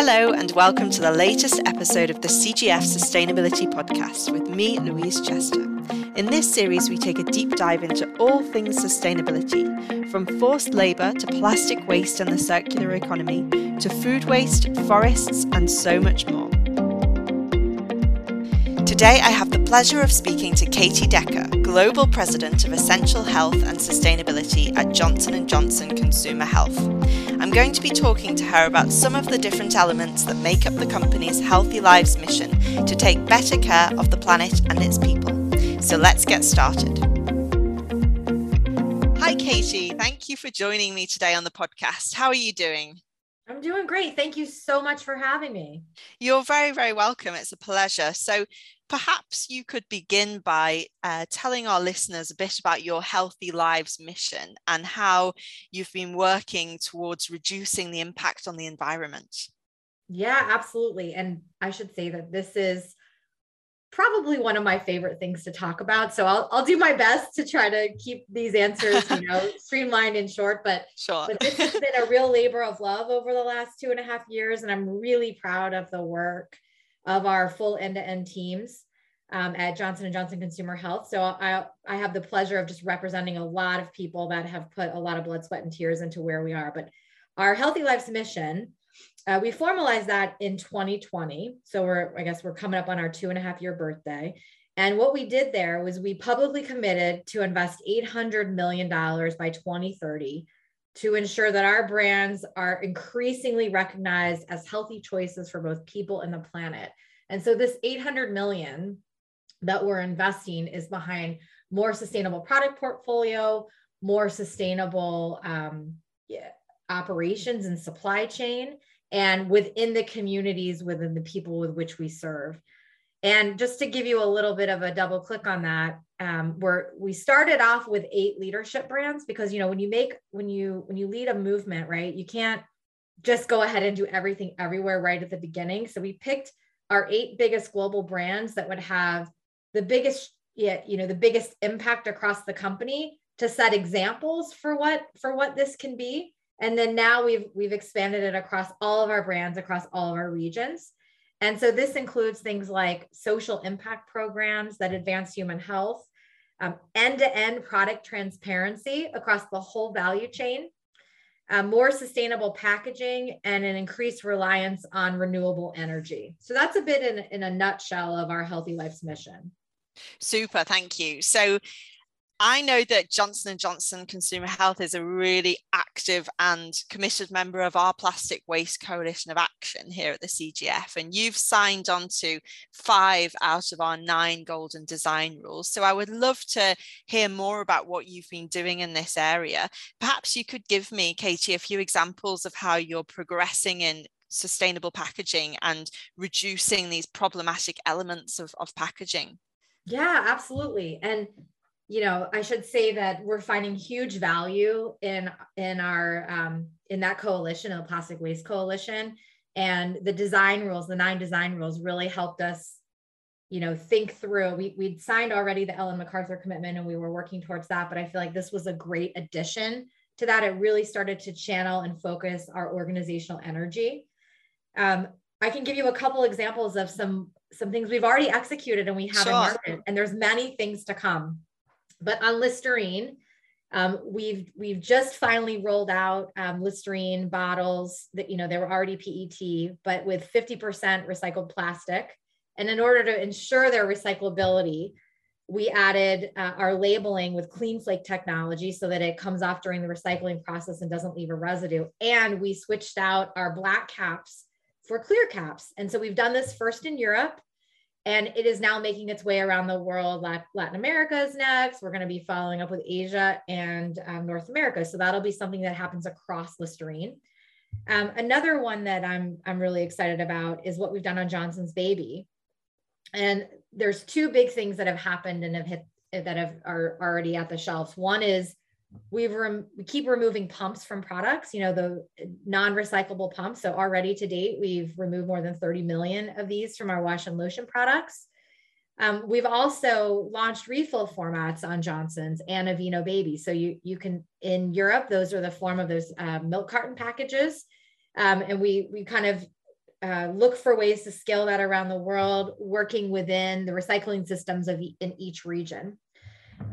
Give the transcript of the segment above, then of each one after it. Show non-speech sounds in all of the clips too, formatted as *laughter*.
Hello, and welcome to the latest episode of the CGF Sustainability Podcast with me, Louise Chester. In this series, we take a deep dive into all things sustainability, from forced labour to plastic waste and the circular economy, to food waste, forests, and so much more. Today, I have the pleasure of speaking to Katie Decker, Global President of Essential Health and Sustainability at Johnson & Johnson Consumer Health. I'm going to be talking to her about some of the different elements that make up the company's Healthy Lives mission to take better care of the planet and its people. So let's get started. Hi, Katie. Thank you for joining me today on the podcast. How are you doing? I'm doing great. Thank you so much for having me. You're very, very welcome. It's a pleasure. So, perhaps you could begin by uh, telling our listeners a bit about your Healthy Lives mission and how you've been working towards reducing the impact on the environment. Yeah, absolutely. And I should say that this is probably one of my favorite things to talk about. So I'll, I'll do my best to try to keep these answers, you know, *laughs* streamlined and short, but, sure. but this has been a real labor of love over the last two and a half years. And I'm really proud of the work of our full end-to-end teams um, at Johnson & Johnson Consumer Health. So I, I have the pleasure of just representing a lot of people that have put a lot of blood, sweat, and tears into where we are. But our Healthy Lives mission uh, we formalized that in 2020. So we're, I guess we're coming up on our two and a half year birthday. And what we did there was we publicly committed to invest $800 million by 2030 to ensure that our brands are increasingly recognized as healthy choices for both people and the planet. And so this 800 million that we're investing is behind more sustainable product portfolio, more sustainable um, yeah, operations and supply chain, and within the communities within the people with which we serve. And just to give you a little bit of a double click on that um, where we started off with eight leadership brands because you know when you make when you when you lead a movement right you can't just go ahead and do everything everywhere right at the beginning. So we picked our eight biggest global brands that would have the biggest yeah, you know the biggest impact across the company to set examples for what for what this can be and then now we've we've expanded it across all of our brands across all of our regions. And so this includes things like social impact programs that advance human health um, end-to-end product transparency across the whole value chain uh, more sustainable packaging and an increased reliance on renewable energy. So that's a bit in, in a nutshell of our healthy Life's mission. Super thank you. So I know that Johnson & Johnson Consumer Health is a really active and committed member of our Plastic Waste Coalition of Action here at the CGF, and you've signed on to five out of our nine golden design rules. So I would love to hear more about what you've been doing in this area. Perhaps you could give me, Katie, a few examples of how you're progressing in sustainable packaging and reducing these problematic elements of, of packaging. Yeah, absolutely. And you know i should say that we're finding huge value in in our um, in that coalition the plastic waste coalition. And the design rules the nine design rules really helped us you know think through. We, we'd signed already the ellen macarthur commitment and we were working towards that but i feel like this was a great addition to that. It really started to channel and focus our organizational energy. Um, i can give you a couple examples of some some things we've already executed and we have sure. in market and there's many things to come but on Listerine, um, we've we've just finally rolled out um, Listerine bottles that you know they were already PET, but with 50% recycled plastic. And in order to ensure their recyclability, we added uh, our labeling with clean flake technology so that it comes off during the recycling process and doesn't leave a residue. And we switched out our black caps for clear caps. And so we've done this first in Europe and it is now making its way around the world. Latin America is next. We're going to be following up with Asia and um, North America. So that'll be something that happens across Listerine. Um, another one that I'm I'm really excited about is what we've done on Johnson's Baby. And there's two big things that have happened and have hit that have are already at the shelves. One is we've rem- we keep removing pumps from products you know the non-recyclable pumps. So already to date we've removed more than 30 million of these from our wash and lotion products. Um, we've also launched refill formats on johnson's and aveeno baby. So you you can in europe those are the form of those uh, milk carton packages. Um, and we we kind of uh, look for ways to scale that around the world, working within the recycling systems of e- in each region.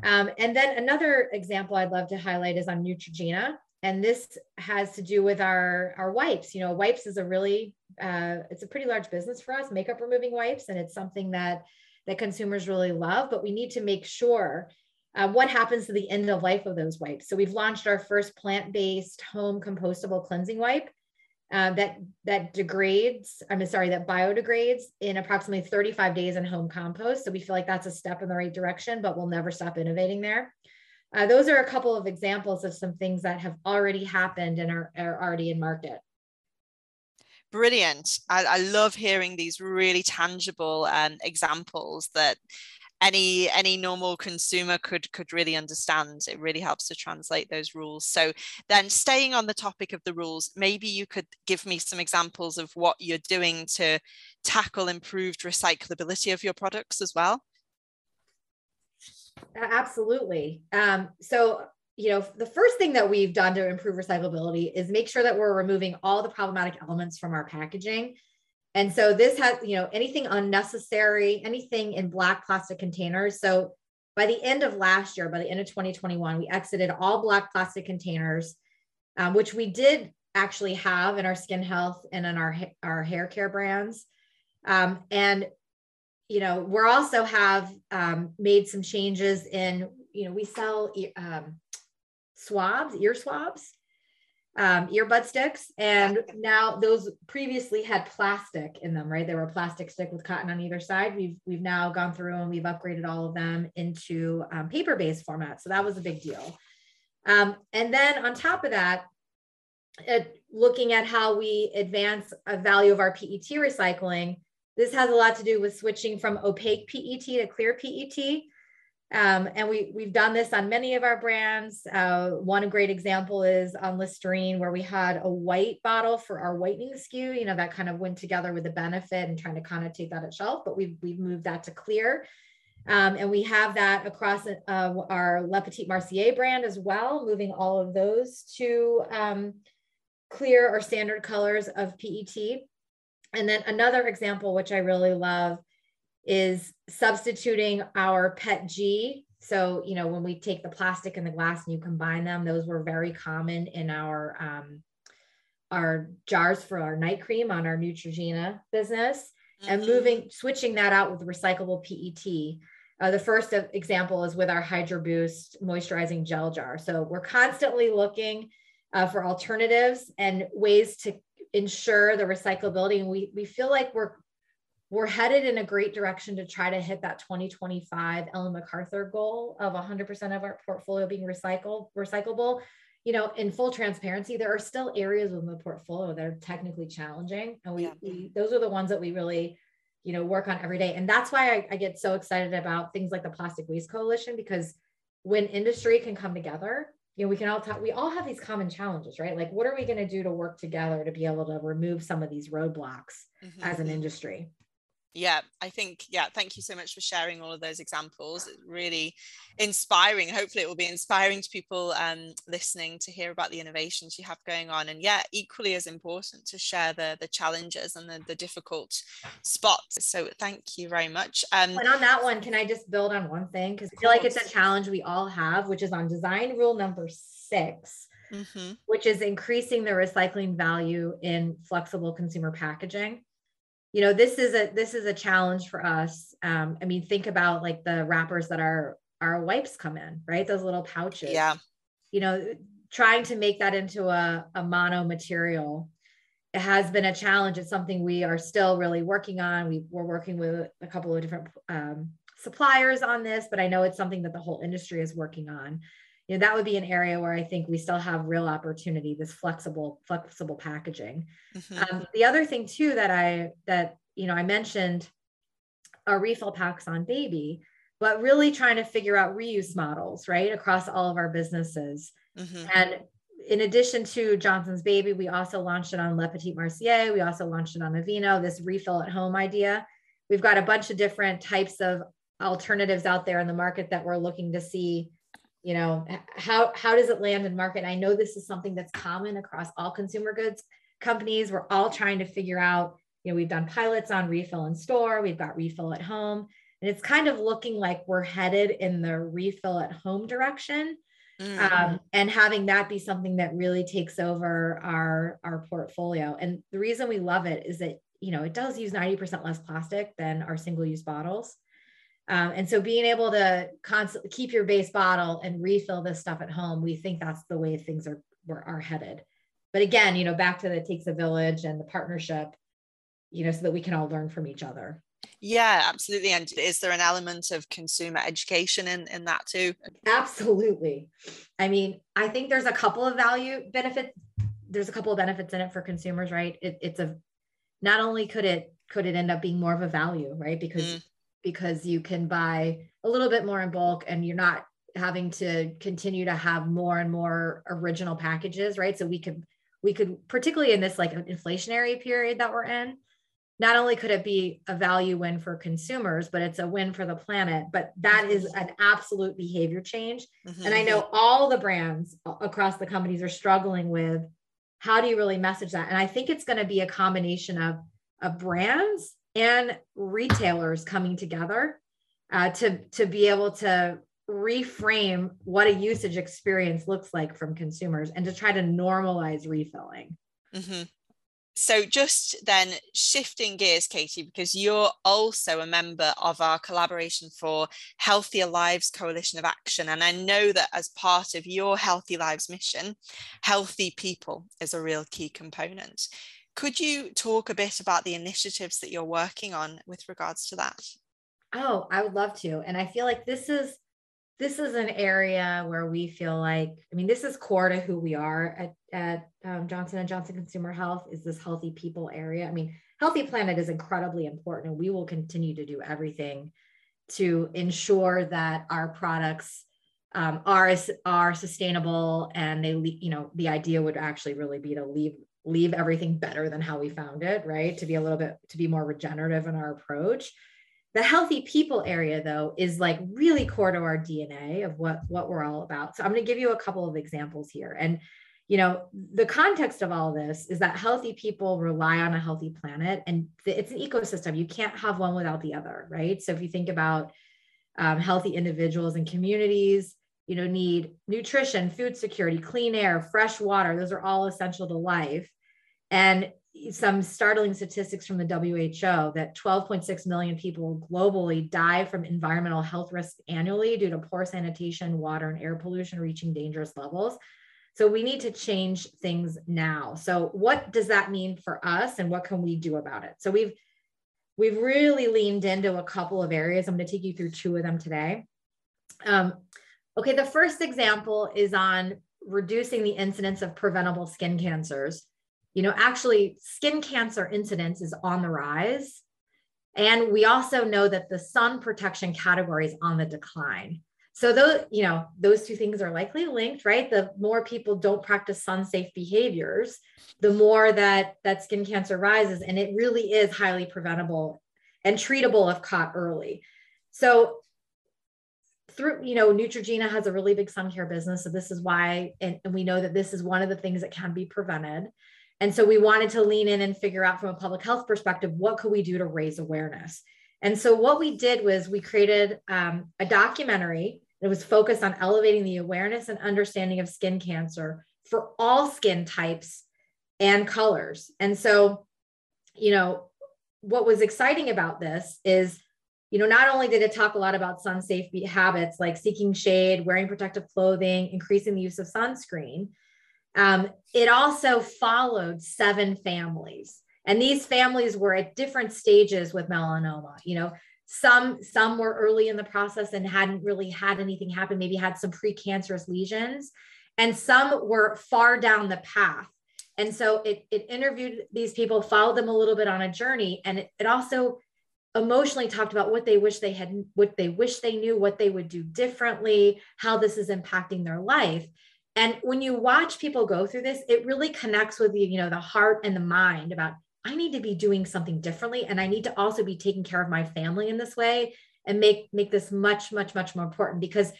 Um, and then another example I'd love to highlight is on Neutrogena. And this has to do with our, our wipes. You know, wipes is a really, uh, it's a pretty large business for us, makeup removing wipes. And it's something that, that consumers really love, but we need to make sure uh, what happens to the end of life of those wipes. So we've launched our first plant-based home compostable cleansing wipe uh, that that degrades. I'm sorry, that biodegrades in approximately 35 days in home compost. So we feel like that's a step in the right direction, but we'll never stop innovating there. Uh, those are a couple of examples of some things that have already happened and are, are already in market. Brilliant. I, I love hearing these really tangible um, examples that any any normal consumer could could really understand. It really helps to translate those rules. So then staying on the topic of the rules maybe you could give me some examples of what you're doing to tackle improved recyclability of your products as well. Absolutely. Um, so you know the first thing that we've done to improve recyclability is make sure that we're removing all the problematic elements from our packaging and so this has, you know, anything unnecessary, anything in black plastic containers. So by the end of last year, by the end of 2021, we exited all black plastic containers, um, which we did actually have in our skin health and in our, our hair care brands. Um, and, you know, we're also have um, made some changes in, you know, we sell um, swabs, ear swabs um, earbud sticks. And now those previously had plastic in them, right? They were a plastic stick with cotton on either side. We've we've now gone through and we've upgraded all of them into um, paper-based format. So that was a big deal. Um, and then on top of that, it, looking at how we advance a value of our PET recycling, this has a lot to do with switching from opaque PET to clear PET. Um, and we, we've done this on many of our brands. Uh, one great example is on Listerine, where we had a white bottle for our whitening SKU. You know, that kind of went together with the benefit and trying to connotate that at shelf, but we've, we've moved that to clear. Um, and we have that across uh, our Le Petit Marseillais brand as well, moving all of those to um, clear or standard colors of PET. And then another example, which I really love, is substituting our PET G. So, you know, when we take the plastic and the glass and you combine them, those were very common in our um, our jars for our night cream on our Neutrogena business, mm-hmm. and moving switching that out with recyclable PET. Uh, the first example is with our Hydro Boost moisturizing gel jar. So we're constantly looking uh, for alternatives and ways to ensure the recyclability. And we, we feel like we're we're headed in a great direction to try to hit that 2025 Ellen MacArthur goal of 100% of our portfolio being recycled, recyclable. You know, in full transparency, there are still areas within the portfolio that are technically challenging, and we, yeah. we those are the ones that we really, you know, work on every day. And that's why I, I get so excited about things like the Plastic Waste Coalition because when industry can come together, you know, we can all talk, we all have these common challenges, right? Like, what are we going to do to work together to be able to remove some of these roadblocks mm-hmm. as an industry? Yeah i think yeah thank you so much for sharing all of those examples. It's really inspiring. Hopefully it will be inspiring to people um, listening to hear about the innovations you have going on. And yeah equally as important to share the the challenges and the, the difficult spots. So thank you very much. Um, and on that one can i just build on one thing? Because i feel like it's a challenge we all have which is on design rule number 6 mm-hmm. which is increasing the recycling value in flexible consumer packaging you know this is a this is a challenge for us. Um, i mean think about like the wrappers that our our wipes come in right? Those little pouches. Yeah. You know trying to make that into a, a mono material it has been a challenge. It's something we are still really working on. We, we're working with a couple of different um, suppliers on this but i know it's something that the whole industry is working on you know that would be an area where i think we still have real opportunity this flexible flexible packaging mm-hmm. um, the other thing too that i that you know i mentioned our refill packs on baby but really trying to figure out reuse models right across all of our businesses mm-hmm. and in addition to johnson's baby we also launched it on le petit marseillais we also launched it on aveeno this refill at home idea we've got a bunch of different types of alternatives out there in the market that we're looking to see you know how how does it land in market i know this is something that's common across all consumer goods companies we're all trying to figure out you know, we've done pilots on refill in store, we've got refill at home, and it's kind of looking like we're headed in the refill at home direction. Mm. Um, and having that be something that really takes over our our portfolio. And the reason we love it is that you know it does use 90% less plastic than our single use bottles. Um, and so being able to constantly keep your base bottle and refill this stuff at home, we think that's the way things are are headed. But again, you know, back to the takes a village and the partnership, you know, so that we can all learn from each other. Yeah, absolutely. And is there an element of consumer education in, in that too? Absolutely. I mean, I think there's a couple of value benefits. There's a couple of benefits in it for consumers, right? It, it's a not only could it could it end up being more of a value, right? Because mm. Because you can buy a little bit more in bulk and you're not having to continue to have more and more original packages, right? So we could we could particularly in this like inflationary period that we're in not only could it be a value win for consumers but it's a win for the planet but that is an absolute behavior change mm-hmm. and i know all the brands across the companies are struggling with how do you really message that and i think it's going to be a combination of of brands and retailers coming together uh, to to be able to reframe what a usage experience looks like from consumers and to try to normalize refilling. Mm-hmm. So, just then shifting gears, Katie, because you're also a member of our collaboration for Healthier Lives Coalition of Action. And I know that as part of your Healthy Lives mission, healthy people is a real key component. Could you talk a bit about the initiatives that you're working on with regards to that? Oh, I would love to. And I feel like this is this is an area where we feel like i mean this is core to who we are at, at um, johnson and johnson consumer health is this healthy people area i mean healthy planet is incredibly important and we will continue to do everything to ensure that our products um, are are sustainable and they you know the idea would actually really be to leave leave everything better than how we found it right? To be a little bit to be more regenerative in our approach. The healthy people area though is like really core to our dna of what what we're all about. So i'm going to give you a couple of examples here. And you know the context of all this is that healthy people rely on a healthy planet and it's an ecosystem. You can't have one without the other right? So if you think about um, healthy individuals and communities you know need nutrition food security clean air fresh water those are all essential to life and some startling statistics from the WHO that 12.6 million people globally die from environmental health risks annually due to poor sanitation, water, and air pollution reaching dangerous levels. So we need to change things now. So what does that mean for us and what can we do about it? So we've we've really leaned into a couple of areas. I'm going to take you through two of them today. Um, okay, the first example is on reducing the incidence of preventable skin cancers you know, actually skin cancer incidence is on the rise. And we also know that the sun protection category is on the decline. So those, you know, those two things are likely linked, right? The more people don't practice sun safe behaviors, the more that that skin cancer rises and it really is highly preventable and treatable if caught early. So through, you know, Neutrogena has a really big sun care business. So this is why, and, and we know that this is one of the things that can be prevented. And so we wanted to lean in and figure out from a public health perspective, what could we do to raise awareness? And so what we did was we created um, a documentary that was focused on elevating the awareness and understanding of skin cancer for all skin types and colors. And so, you know, what was exciting about this is, you know, not only did it talk a lot about sun safe habits like seeking shade, wearing protective clothing, increasing the use of sunscreen, um, it also followed seven families, and these families were at different stages with melanoma. You know, some some were early in the process and hadn't really had anything happen, maybe had some precancerous lesions, and some were far down the path. And so it, it interviewed these people, followed them a little bit on a journey, and it, it also emotionally talked about what they wish they had, what they wish they knew, what they would do differently, how this is impacting their life. And when you watch people go through this, it really connects with you, you know, the heart and the mind about I need to be doing something differently and I need to also be taking care of my family in this way and make make this much much much more important because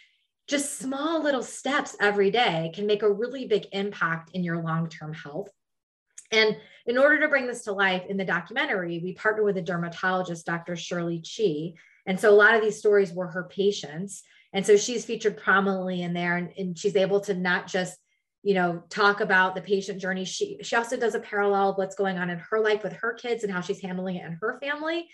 just small little steps every day can make a really big impact in your long-term health. And in order to bring this to life in the documentary, we partnered with a dermatologist, Dr. Shirley Chi. And so a lot of these stories were her patients. And so she's featured prominently in there and, and she's able to not just you know talk about the patient journey. She she also does a parallel of what's going on in her life with her kids and how she's handling it in her family.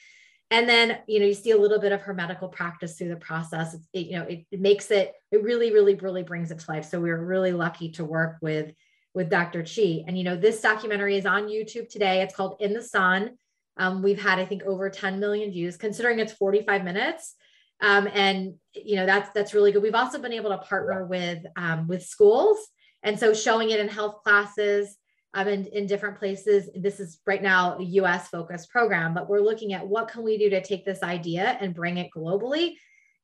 And then you know you see a little bit of her medical practice through the process. It, you know it, it, makes it it really really really brings it to life. So we are really lucky to work with with dr chi. And you know this documentary is on youtube today. It's called in the sun. Um, we've had i think over 10 million views. Considering it's 45 minutes um, and you know that's that's really good we've also been able to partner with um, with schools and so showing it in health classes um, in, in different places. This is right now a US focused program, but we're looking at what can we do to take this idea and bring it globally.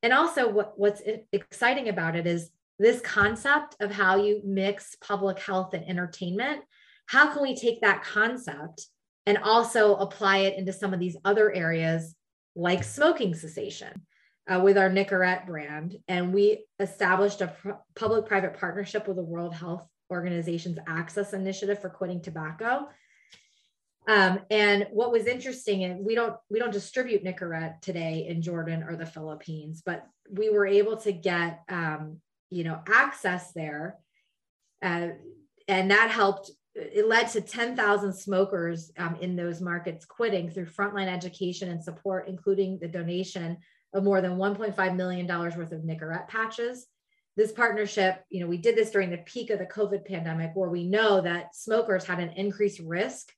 And also what, what's exciting about it is this concept of how you mix public health and entertainment. How can we take that concept and also apply it into some of these other areas like smoking cessation? Uh, with our Nicorette brand. And we established a pr- public private partnership with the World Health Organization's Access Initiative for Quitting Tobacco. Um, and what was interesting, and we don't we don't distribute Nicorette today in Jordan or the Philippines, but we were able to get um, you know access there, uh, and that helped. It led to 10,000 smokers um, in those markets quitting through frontline education and support, including the donation of more than $1.5 million worth of Nicorette patches. This partnership, you know, we did this during the peak of the COVID pandemic where we know that smokers had an increased risk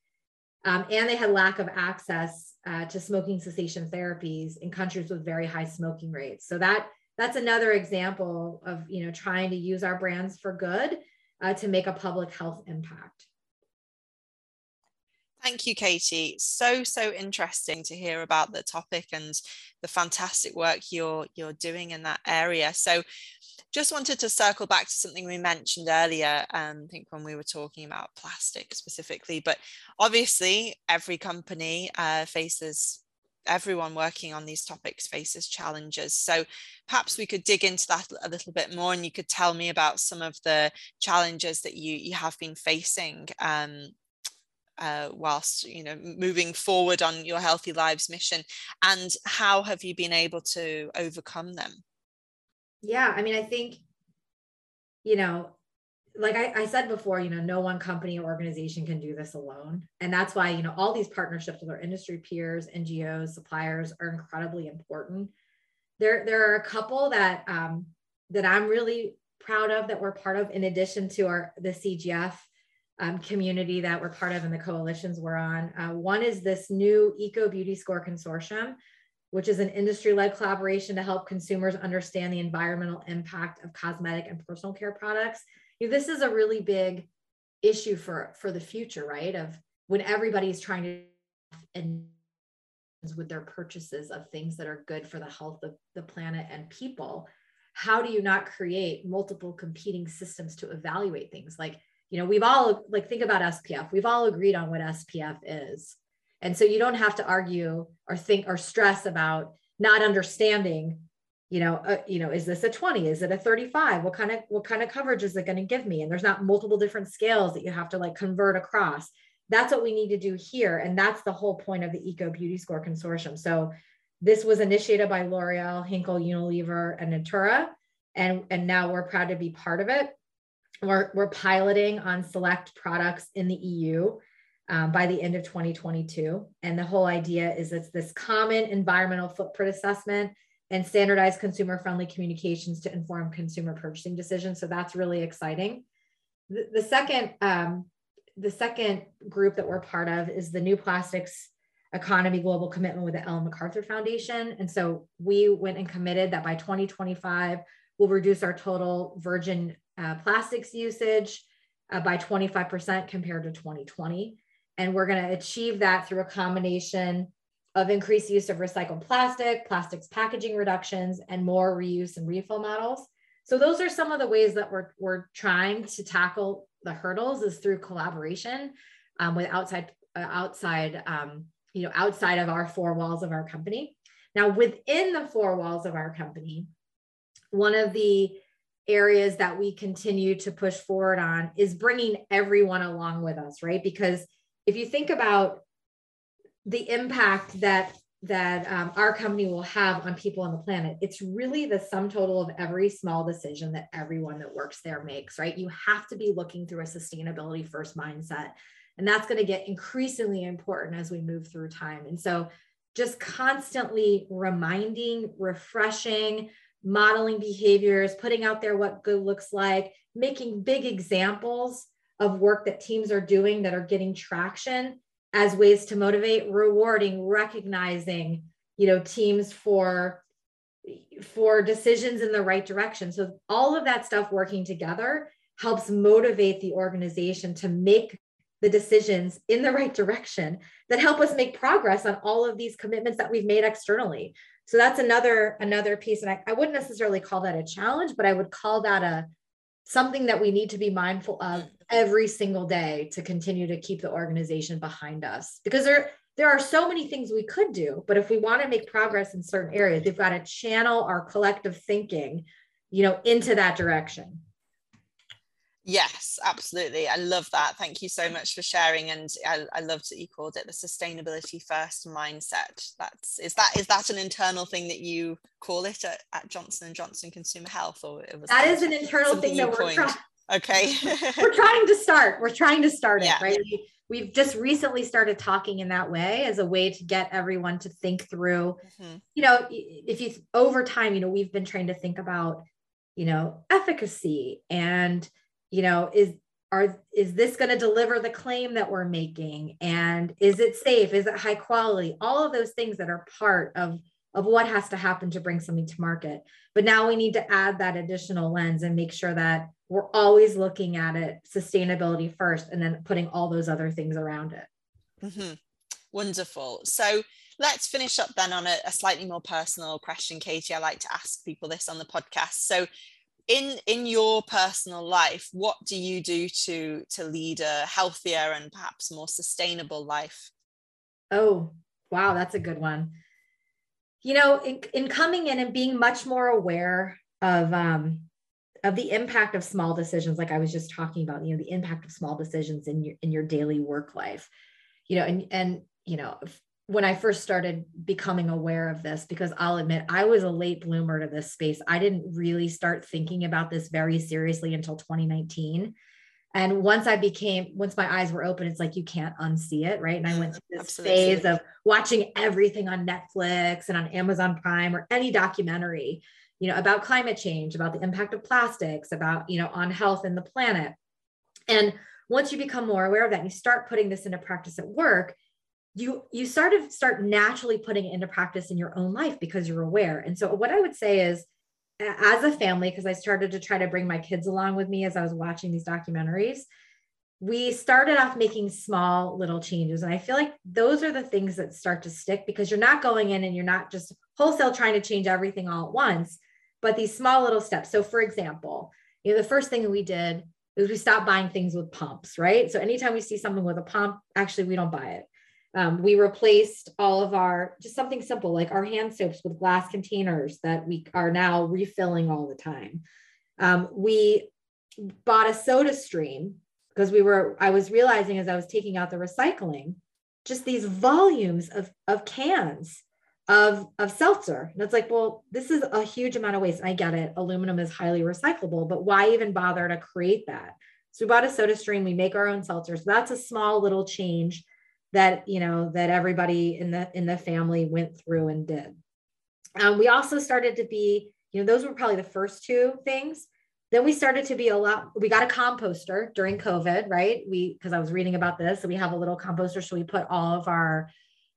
um, and they had lack of access uh, to smoking cessation therapies in countries with very high smoking rates. So that that's another example of you know trying to use our brands for good uh, to make a public health impact. Thank you, Katie. So, so interesting to hear about the topic and the fantastic work you're you're doing in that area. So just wanted to circle back to something we mentioned earlier, um, I think when we were talking about plastic specifically, but obviously every company uh, faces everyone working on these topics faces challenges. So perhaps we could dig into that a little bit more and you could tell me about some of the challenges that you, you have been facing um, uh, whilst you know moving forward on your healthy lives mission and how have you been able to overcome them yeah i mean i think you know like I, I, said before, you know, no one company or organization can do this alone. And that's why, you know, all these partnerships with our industry peers, NGOs, suppliers are incredibly important. There, there are a couple that um, that I'm really proud of that we're part of, in addition to our the CGF um, community that we're part of and the coalitions we're on. Uh, one is this new Eco Beauty Score Consortium, which is an industry led collaboration to help consumers understand the environmental impact of cosmetic and personal care products. You know, this is a really big issue for, for the future, right? Of when everybody's trying to and with their purchases of things that are good for the health of the planet and people how do you not create multiple competing systems to evaluate things like you know we've all like think about spf we've all agreed on what spf is. And so you don't have to argue or think or stress about not understanding you know uh, you know is this a 20 is it a 35 what kind of what kind of coverage is it going to give me? And there's not multiple different scales that you have to like convert across. That's what we need to do here. And that's the whole point of the eco beauty score consortium. So this was initiated by l'oreal Henkel unilever and natura. And and now we're proud to be part of it we're, we're piloting on select products in the EU um, by the end of 2022. And the whole idea is it's this common environmental footprint assessment and standardized consumer friendly communications to inform consumer purchasing decisions. So that's really exciting. The, the second, um, the second group that we're part of is the New Plastics Economy Global Commitment with the Ellen MacArthur Foundation. And so we went and committed that by 2025, we'll reduce our total virgin uh, plastics usage uh, by 25% compared to 2020. And we're going to achieve that through a combination of increased use of recycled plastic, plastics packaging reductions, and more reuse and refill models. So those are some of the ways that we're, we're trying to tackle the hurdles is through collaboration um, with outside, uh, outside, um, you know, outside of our four walls of our company. Now, within the four walls of our company, one of the areas that we continue to push forward on is bringing everyone along with us, right? Because if you think about the impact that that um, our company will have on people on the planet it's really the sum total of every small decision that everyone that works there makes right you have to be looking through a sustainability first mindset and that's going to get increasingly important as we move through time and so just constantly reminding refreshing modeling behaviors putting out there what good looks like making big examples of work that teams are doing that are getting traction as ways to motivate rewarding recognizing you know teams for for decisions in the right direction. So all of that stuff working together helps motivate the organization to make the decisions in the right direction that help us make progress on all of these commitments that we've made externally so that's another another piece and I, I wouldn't necessarily call that a challenge but i would call that a something that we need to be mindful of every single day to continue to keep the organization behind us. Because there there are so many things we could do but if we want to make progress in certain areas we've got to channel our collective thinking you know into that direction Yes, absolutely. I love that. Thank you so much for sharing. And I, I loved that you called it the sustainability first mindset. That's is that is that an internal thing that you call it at, at Johnson and Johnson Consumer Health, or it was that is an internal thing that we're trying. Okay, *laughs* we're trying to start. We're trying to start yeah. it right. We, we've just recently started talking in that way as a way to get everyone to think through. Mm-hmm. You know, if you over time, you know, we've been trained to think about, you know, efficacy and you know is are is this going to deliver the claim that we're making? And is it safe? Is it high quality? All of those things that are part of of what has to happen to bring something to market. But now we need to add that additional lens and make sure that we're always looking at it sustainability first and then putting all those other things around it. Mm-hmm. wonderful. So let's finish up then on a, a slightly more personal question katie. I like to ask people this on the podcast. So in in your personal life what do you do to to lead a healthier and perhaps more sustainable life? Oh wow that's a good one. You know in, in coming in and being much more aware of um of the impact of small decisions like i was just talking about you know the impact of small decisions in your in your daily work life. You know and and you know when I first started becoming aware of this, because I'll admit I was a late bloomer to this space. I didn't really start thinking about this very seriously until 2019. And once I became, once my eyes were open, it's like you can't unsee it, right? And I went through this Absolutely. phase of watching everything on Netflix and on Amazon Prime or any documentary, you know, about climate change, about the impact of plastics, about, you know, on health and the planet. And once you become more aware of that and you start putting this into practice at work, you you sort of start naturally putting it into practice in your own life because you're aware. And so what i would say is as a family because i started to try to bring my kids along with me as i was watching these documentaries we started off making small little changes. And i feel like those are the things that start to stick because you're not going in and you're not just wholesale trying to change everything all at once but these small little steps. So for example you know the first thing we did is we stopped buying things with pumps right? So anytime we see something with a pump actually we don't buy it um, we replaced all of our just something simple like our hand soaps with glass containers that we are now refilling all the time. Um, we bought a soda stream because we were, I was realizing as I was taking out the recycling, just these volumes of, of cans of, of seltzer. And it's like, well, this is a huge amount of waste. I get it. Aluminum is highly recyclable, but why even bother to create that? So we bought a soda stream. We make our own seltzer. So That's a small little change that you know that everybody in the in the family went through and did. Um, we also started to be you know those were probably the first two things. Then we started to be a lot we got a composter during covid right? We because i was reading about this so we have a little composter so we put all of our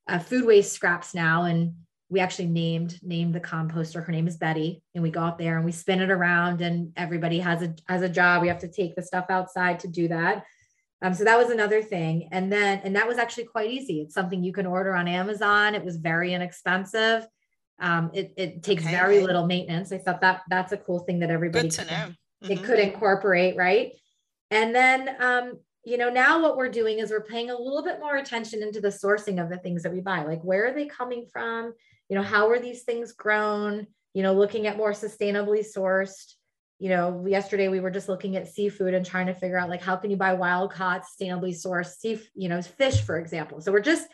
uh, food waste scraps now and we actually named named the composter. Her name is betty and we go out there and we spin it around and everybody has a has a job. We have to take the stuff outside to do that um, so that was another thing. And then, and that was actually quite easy. It's something you can order on Amazon. It was very inexpensive. Um, it, it takes okay. very little maintenance. I thought that that's a cool thing that everybody Good to know. Mm-hmm. it could incorporate, right? And then, um, you know, now what we're doing is we're paying a little bit more attention into the sourcing of the things that we buy. Like, where are they coming from? You know, how are these things grown? You know, looking at more sustainably sourced you know, yesterday we were just looking at seafood and trying to figure out like how can you buy wild caught, sustainably sourced sea, you know, fish, for example. So we're just,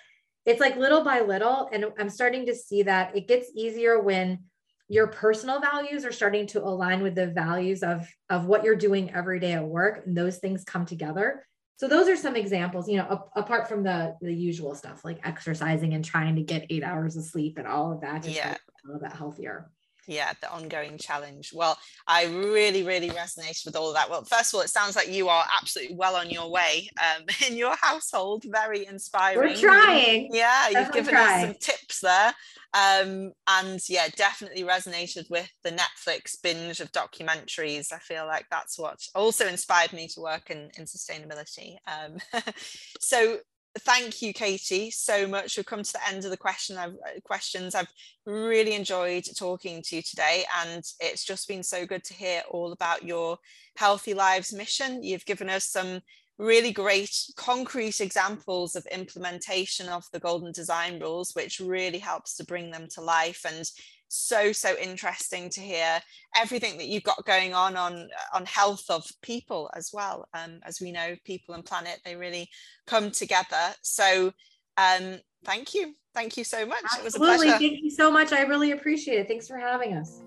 it's like little by little. And I'm starting to see that it gets easier when your personal values are starting to align with the values of, of what you're doing every day at work. And those things come together. So those are some examples, you know, apart from the the usual stuff like exercising and trying to get eight hours of sleep and all of that, just yeah. a little bit healthier yeah the ongoing challenge. Well i really really resonate with all of that. Well first of all it sounds like you are absolutely well on your way um, *laughs* in your household. Very inspiring. We're trying. Yeah you've given us some tips there. Um, and yeah definitely resonated with the netflix binge of documentaries. I feel like that's what also inspired me to work in, in sustainability. Um, *laughs* so thank you, Katie, so much. We've come to the end of the question. I've, uh, questions. I've really enjoyed talking to you today, and it's just been so good to hear all about your Healthy Lives mission. You've given us some really great concrete examples of implementation of the golden design rules, which really helps to bring them to life and so so interesting to hear everything that you've got going on on on health of people as well. Um, as we know people and planet they really come together. So um, thank you. Thank you so much. Absolutely. it was a pleasure. Thank you so much. I really appreciate it. Thanks for having us.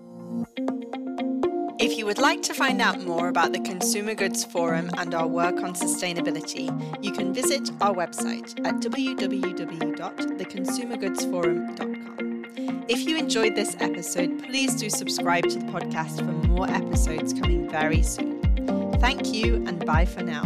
If you would like to find out more about the Consumer Goods Forum and our work on sustainability, you can visit our website at www.theconsumergoodsforum.com. If you enjoyed this episode, please do subscribe to the podcast for more episodes coming very soon. Thank you and bye for now.